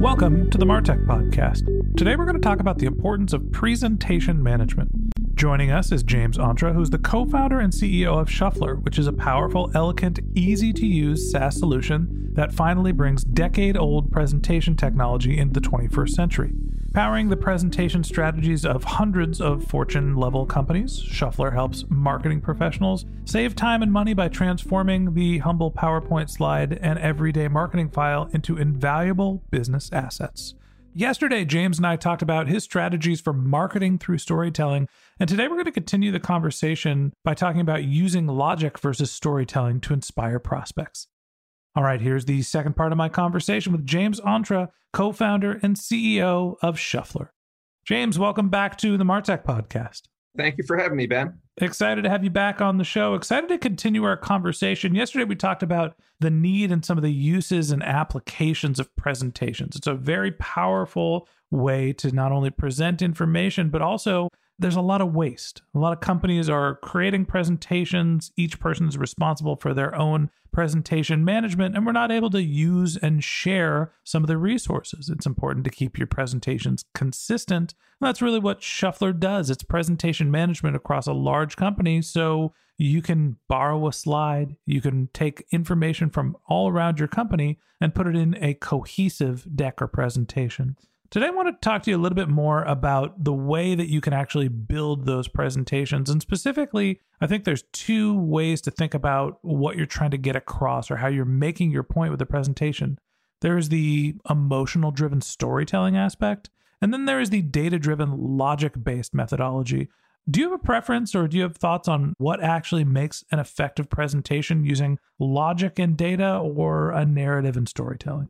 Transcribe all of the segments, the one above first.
Welcome to the Martech Podcast. Today we're going to talk about the importance of presentation management. Joining us is James Ontra, who's the co founder and CEO of Shufflrr, which is a powerful, elegant, easy to use SaaS solution that finally brings decade old presentation technology into the 21st century. Powering the presentation strategies of hundreds of Fortune level companies, Shufflrr helps marketing professionals save time and money by transforming the humble PowerPoint slide and everyday marketing file into invaluable business assets. Yesterday, James and I talked about his strategies for marketing through storytelling, and today we're going to continue the conversation by talking about using logic versus storytelling to inspire prospects. All right, here's the second part of my conversation with James Ontra, co founder and CEO of Shufflrr. James, welcome back to the Martech podcast. Thank you for having me, Ben. Excited to have you back on the show. Excited to continue our conversation. Yesterday, we talked about the need and some of the uses and applications of presentations. It's a very powerful way to not only present information, but also there's a lot of waste. A lot of companies are creating presentations. Each person is responsible for their own presentation management, and we're not able to use and share some of the resources. It's important to keep your presentations consistent. And that's really what Shufflrr does. It's presentation management across a large company. So you can borrow a slide, you can take information from all around your company and put it in a cohesive deck or presentation. Today, I want to talk to you a little bit more about the way that you can actually build those presentations. And specifically, I think there's two ways to think about what you're trying to get across or how you're making your point with the presentation. There's the emotional driven storytelling aspect, and then there is the data driven logic based methodology. Do you have a preference or do you have thoughts on what actually makes an effective presentation using logic and data or a narrative and storytelling?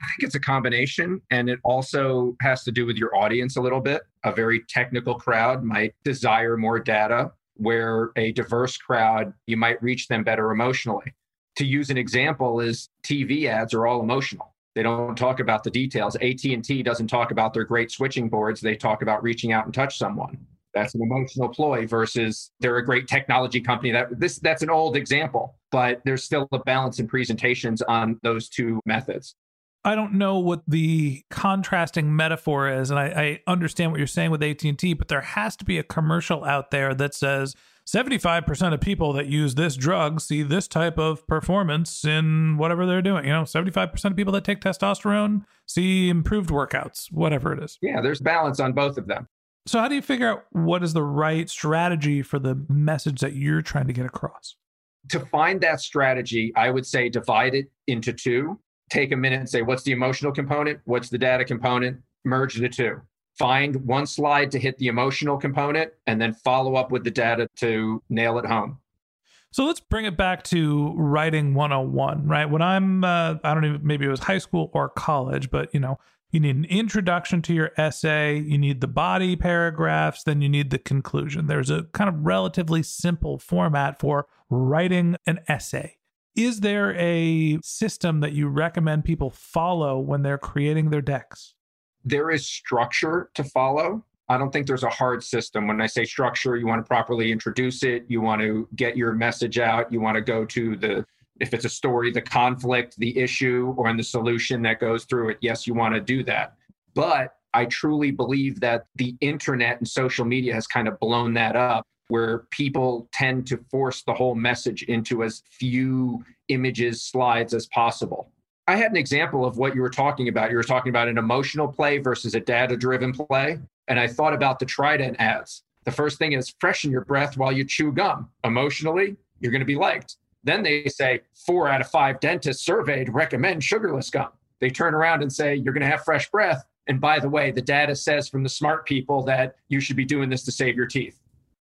I think it's a combination, and it also has to do with your audience a little bit. A very technical crowd might desire more data, where a diverse crowd, you might reach them better emotionally. To use an example is TV ads are all emotional. They don't talk about the details. AT&T doesn't talk about their great switching boards. They talk about reaching out and touch someone. That's an emotional ploy versus they're a great technology company. That this that's an old example, but there's still a balance in presentations on those two methods. I don't know what the contrasting metaphor is, and I, I understand what you're saying with AT and T, but there has to be a commercial out there that says 75% of people that use this drug see this type of performance in whatever they're doing. You know, 75% of people that take testosterone see improved workouts, whatever it is. Yeah, there's balance on both of them. So, how do you figure out what is the right strategy for the message that you're trying to get across? To find that strategy, I would say divide it into two take a minute and say, what's the emotional component? What's the data component? Merge the two. Find one slide to hit the emotional component and then follow up with the data to nail it home. So let's bring it back to writing 101, right? When I'm, uh, I don't even, maybe it was high school or college, but you know, you need an introduction to your essay, you need the body paragraphs, then you need the conclusion. There's a kind of relatively simple format for writing an essay is there a system that you recommend people follow when they're creating their decks? There is structure to follow. I don't think there's a hard system. When I say structure, you want to properly introduce it, you want to get your message out, you want to go to the if it's a story, the conflict, the issue, or in the solution that goes through it. Yes, you want to do that. But I truly believe that the internet and social media has kind of blown that up where people tend to force the whole message into as few images, slides as possible. I had an example of what you were talking about. You were talking about an emotional play versus a data driven play. And I thought about the Trident ads. The first thing is freshen your breath while you chew gum. Emotionally, you're going to be liked. Then they say four out of five dentists surveyed recommend sugarless gum. They turn around and say you're going to have fresh breath. And by the way, the data says from the smart people that you should be doing this to save your teeth.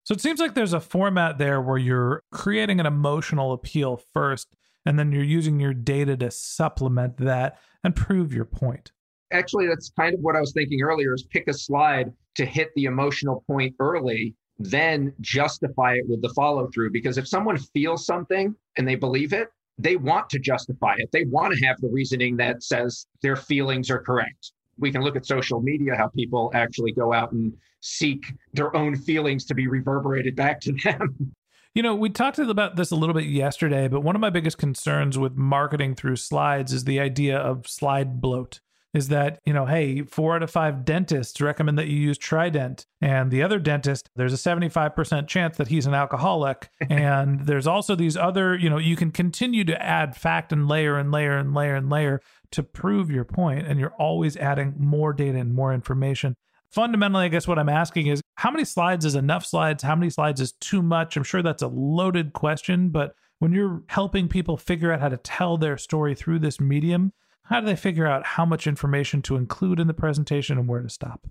So it seems like there's a format there where you're creating an emotional appeal first, and then you're using your data to supplement that and prove your point. Actually, that's kind of what I was thinking earlier is pick a slide to hit the emotional point early, then justify it with the follow through. Because if someone feels something and they believe it, they want to justify it. They want to have the reasoning that says their feelings are correct. We can look at social media, how people actually go out and seek their own feelings to be reverberated back to them. You know, we talked about this a little bit yesterday, but one of my biggest concerns with marketing through slides is the idea of slide bloat. Is that, you know, hey, four out of five dentists recommend that you use Trident. And the other dentist, there's a 75% chance that he's an alcoholic. and there's also these other, you know, you can continue to add fact and layer and layer and layer and layer to prove your point, And you're always adding more data and more information fundamentally, I guess what I'm asking is how many slides is enough slides? How many slides is too much? I'm sure that's a loaded question, but when you're helping people figure out how to tell their story through this medium, how do they figure out how much information to include in the presentation and where to stop?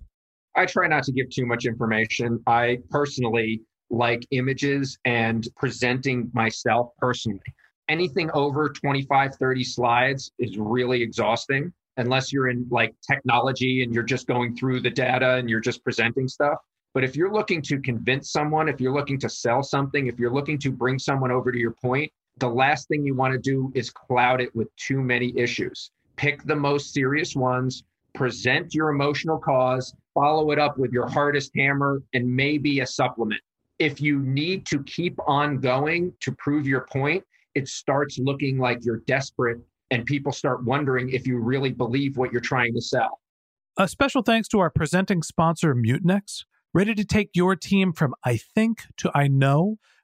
I try not to give too much information. I personally like images and presenting myself personally. Anything over 25, 30 slides is really exhausting unless you're in like technology and you're just going through the data and you're just presenting stuff. But if you're looking to convince someone, if you're looking to sell something, if you're looking to bring someone over to your point, the last thing you want to do is cloud it with too many issues. Pick the most serious ones, present your emotional cause, follow it up with your hardest hammer, and maybe a supplement. If you need to keep on going to prove your point, it starts looking like you're desperate and people start wondering if you really believe what you're trying to sell. A special thanks to our presenting sponsor, Mutinex. Ready to take your team from I think to I know?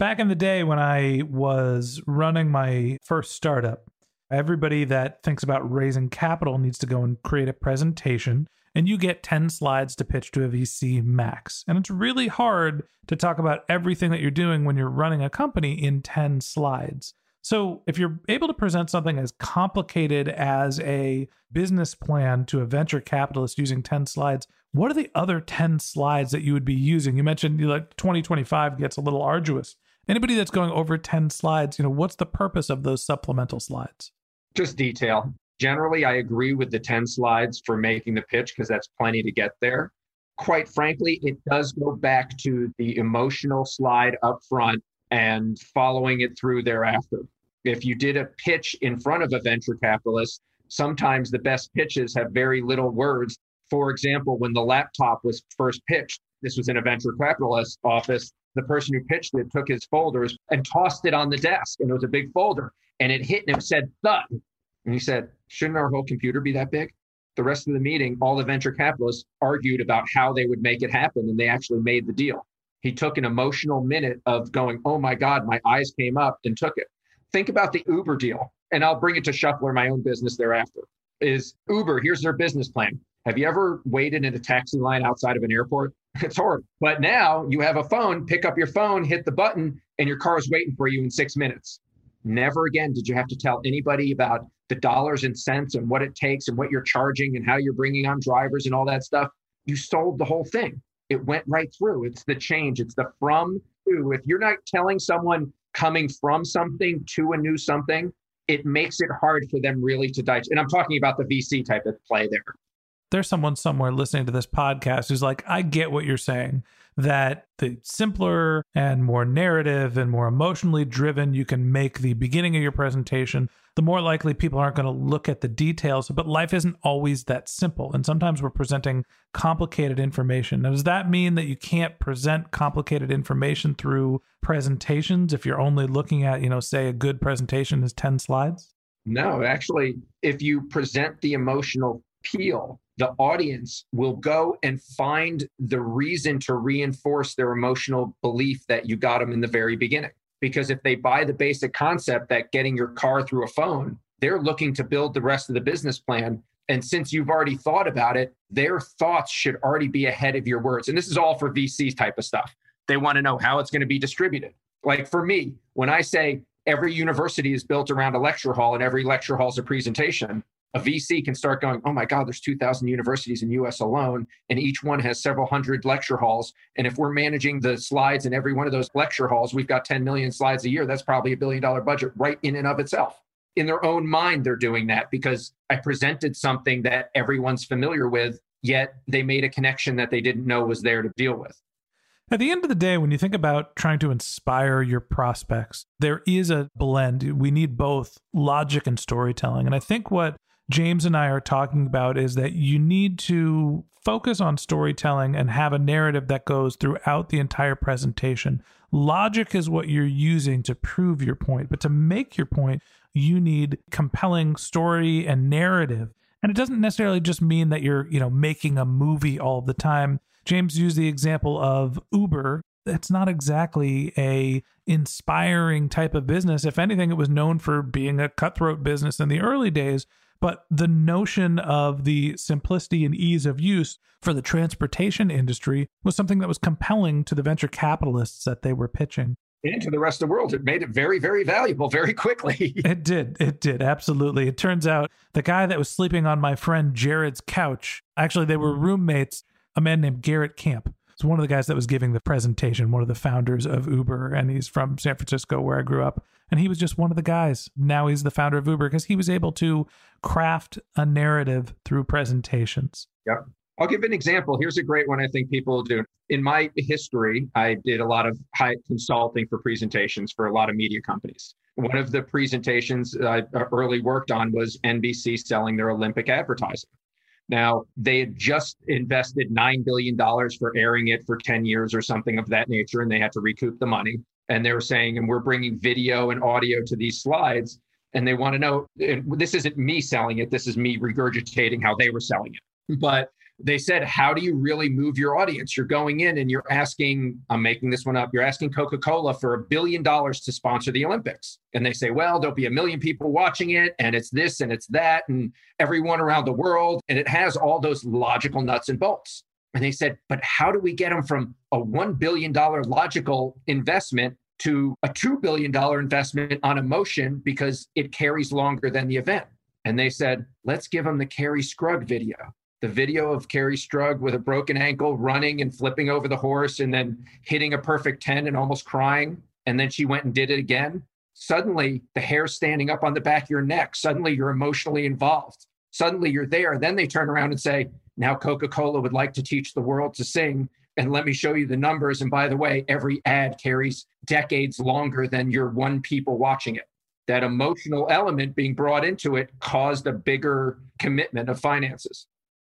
Back in the day when I was running my first startup, everybody that thinks about raising capital needs to go and create a presentation, and you get 10 slides to pitch to a VC max. And it's really hard to talk about everything that you're doing when you're running a company in 10 slides. So, if you're able to present something as complicated as a business plan to a venture capitalist using 10 slides, what are the other 10 slides that you would be using? You mentioned like 2025 gets a little arduous Anybody that's going over 10 slides, you know, what's the purpose of those supplemental slides? Just detail. Generally, I agree with the 10 slides for making the pitch because that's plenty to get there. Quite frankly, it does go back to the emotional slide up front and following it through thereafter. If you did a pitch in front of a venture capitalist, sometimes the best pitches have very little words. For example, when the laptop was first pitched, this was in a venture capitalist office. The person who pitched it took his folders and tossed it on the desk, and it was a big folder, and it hit and it said thud. And he said, Shouldn't our whole computer be that big? The rest of the meeting, all the venture capitalists argued about how they would make it happen, and they actually made the deal. He took an emotional minute of going, Oh my God, my eyes came up and took it. Think about the Uber deal, and I'll bring it to Shufflrr, my own business thereafter. Is Uber, here's their business plan. Have you ever waited in a taxi line outside of an airport? It's horrible. But now you have a phone, pick up your phone, hit the button, and your car is waiting for you in six minutes. Never again did you have to tell anybody about the dollars and cents and what it takes and what you're charging and how you're bringing on drivers and all that stuff. You sold the whole thing. It went right through. It's the change, it's the from to. If you're not telling someone coming from something to a new something, it makes it hard for them really to digest. And I'm talking about the VC type of play there. There's someone somewhere listening to this podcast who's like, I get what you're saying that the simpler and more narrative and more emotionally driven you can make the beginning of your presentation, the more likely people aren't going to look at the details. But life isn't always that simple. And sometimes we're presenting complicated information. Now, does that mean that you can't present complicated information through presentations if you're only looking at, you know, say a good presentation is 10 slides? No, actually, if you present the emotional peel the audience will go and find the reason to reinforce their emotional belief that you got them in the very beginning. Because if they buy the basic concept that getting your car through a phone, they're looking to build the rest of the business plan. And since you've already thought about it, their thoughts should already be ahead of your words. And this is all for VC type of stuff. They want to know how it's going to be distributed. Like for me, when I say every university is built around a lecture hall and every lecture hall is a presentation, a VC can start going, oh my God, there's 2,000 universities in US alone, and each one has several hundred lecture halls. And if we're managing the slides in every one of those lecture halls, we've got 10 million slides a year. That's probably a billion dollar budget right in and of itself. In their own mind, they're doing that because I presented something that everyone's familiar with, yet they made a connection that they didn't know was there to deal with. At the end of the day, when you think about trying to inspire your prospects, there is a blend. We need both logic and storytelling. And I think what James and I are talking about is that you need to focus on storytelling and have a narrative that goes throughout the entire presentation. Logic is what you're using to prove your point, but to make your point, you need compelling story and narrative. And it doesn't necessarily just mean that you're, you know, making a movie all the time. James used the example of Uber. It's not exactly a inspiring type of business. If anything, it was known for being a cutthroat business in the early days but the notion of the simplicity and ease of use for the transportation industry was something that was compelling to the venture capitalists that they were pitching. And to the rest of the world, it made it very, very valuable very quickly. it did. It did. Absolutely. It turns out the guy that was sleeping on my friend Jared's couch, actually, they were roommates, a man named Garrett Camp. It's one of the guys that was giving the presentation, one of the founders of Uber, and he's from San Francisco, where I grew up. And he was just one of the guys. Now he's the founder of Uber because he was able to craft a narrative through presentations. Yep. I'll give an example. Here's a great one I think people do. In my history, I did a lot of high consulting for presentations for a lot of media companies. One of the presentations I uh, early worked on was NBC selling their Olympic advertising. Now, they had just invested $9 billion for airing it for 10 years or something of that nature, and they had to recoup the money. And they were saying, and we're bringing video and audio to these slides. And they want to know, and this isn't me selling it, this is me regurgitating how they were selling it. But they said, How do you really move your audience? You're going in and you're asking, I'm making this one up, you're asking Coca Cola for a billion dollars to sponsor the Olympics. And they say, Well, there'll be a million people watching it, and it's this and it's that, and everyone around the world. And it has all those logical nuts and bolts. And they said, But how do we get them from a $1 billion logical investment to a $2 billion investment on emotion because it carries longer than the event? And they said, Let's give them the Kerri Strug video the video of Kerri Strug with a broken ankle running and flipping over the horse and then hitting a perfect 10 and almost crying. and then she went and did it again, suddenly the hair standing up on the back of your neck. Suddenly you're emotionally involved. Suddenly you're there. Then they turn around and say, now Coca Cola would like to teach the world to sing. And let me show you the numbers. And by the way, every ad carries decades longer than your one people watching it. That emotional element being brought into it caused a bigger commitment of finances.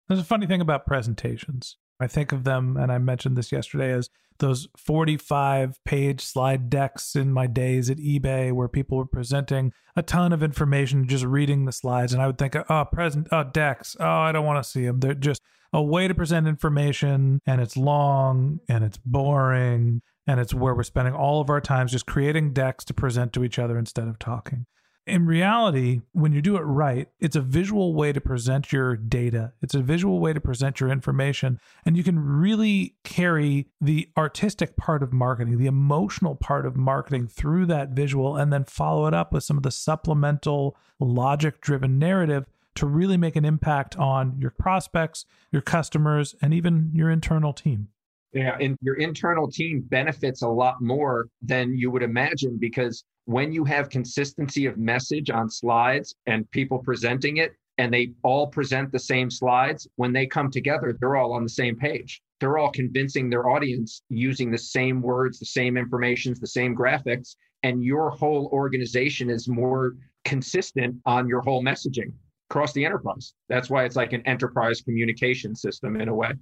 There's a funny thing about presentations. I think of them, and I mentioned this yesterday, as those 45 page slide decks in my days at eBay where people were presenting a ton of information, just reading the slides. And I would think, oh, present, oh, decks. Oh, I don't want to see them. They're just a way to present information, and it's long and it's boring. And it's where we're spending all of our times just creating decks to present to each other instead of talking in reality, when you do it right, it's a visual way to present your data. It's a visual way to present your information. And you can really carry the artistic part of marketing, the emotional part of marketing through that visual, and then follow it up with some of the supplemental logic driven narrative to really make an impact on your prospects, your customers, and even your internal team. Yeah, and your internal team benefits a lot more than you would imagine because when you have consistency of message on slides and people presenting it, and they all present the same slides, when they come together, they're all on the same page. They're all convincing their audience using the same words, the same informations, the same graphics, and your whole organization is more consistent on your whole messaging across the enterprise. That's why it's like an enterprise communication system in a way.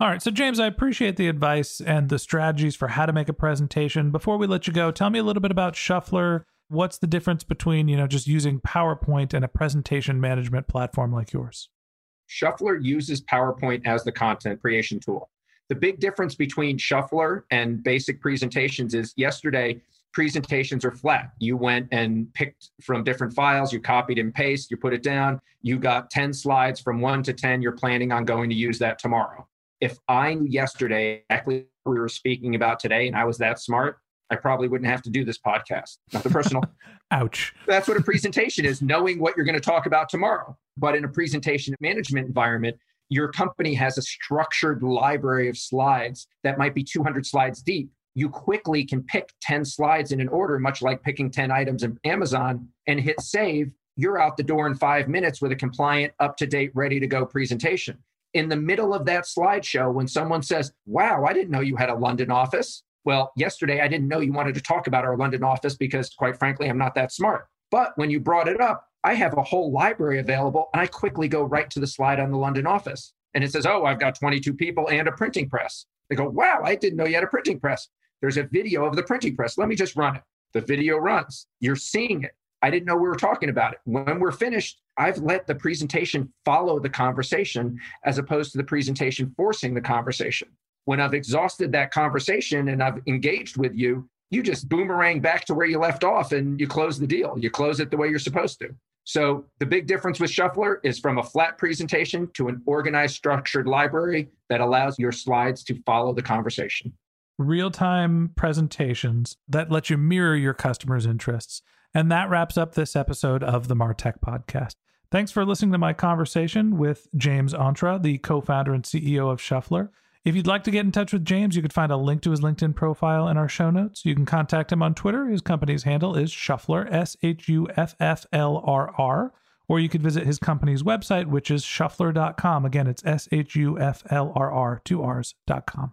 All right. So, James, I appreciate the advice and the strategies for how to make a presentation. Before we let you go, tell me a little bit about Shufflrr. What's the difference between, you know, just using PowerPoint and a presentation management platform like yours? Shufflrr uses PowerPoint as the content creation tool. The big difference between Shufflrr and basic presentations is yesterday, presentations are flat. You went and picked from different files, you copied and pasted, you put it down, you got 10 slides from one to 10, you're planning on going to use that tomorrow if I knew yesterday exactly what we were speaking about today and I was that smart, I probably wouldn't have to do this podcast. Not the personal. Ouch. That's what a presentation is knowing what you're going to talk about tomorrow. But in a presentation management environment, your company has a structured library of slides that might be 200 slides deep. You quickly can pick 10 slides in an order, much like picking 10 items in Amazon, and hit save. You're out the door in five minutes with a compliant, up to date, ready to go presentation in the middle of that slideshow when someone says, Wow, I didn't know you had a London office. Well, yesterday I didn't know you wanted to talk about our London office because, quite frankly, I'm not that smart. But when you brought it up, I have a whole library available and I quickly go right to the slide on the London office. And it says, Oh, I've got 22 people and a printing press. They go, Wow, I didn't know you had a printing press. There's a video of the printing press. Let me just run it. The video runs. You're seeing it. I didn't know we were talking about it. When we're finished, I've let the presentation follow the conversation as opposed to the presentation forcing the conversation. When I've exhausted that conversation and I've engaged with you, you just boomerang back to where you left off and you close the deal. You close it the way you're supposed to. So the big difference with Shufflrr is from a flat presentation to an organized, structured library that allows your slides to follow the conversation. Real time presentations that let you mirror your customers' interests. And that wraps up this episode of the Martech podcast. Thanks for listening to my conversation with James Ontra, the co founder and CEO of Shufflrr. If you'd like to get in touch with James, you can find a link to his LinkedIn profile in our show notes. You can contact him on Twitter. His company's handle is Shufflrr, S H U F F L R R. Or you could visit his company's website, which is shufflrr.com. Again, it's S H U F L R R, two R's.com.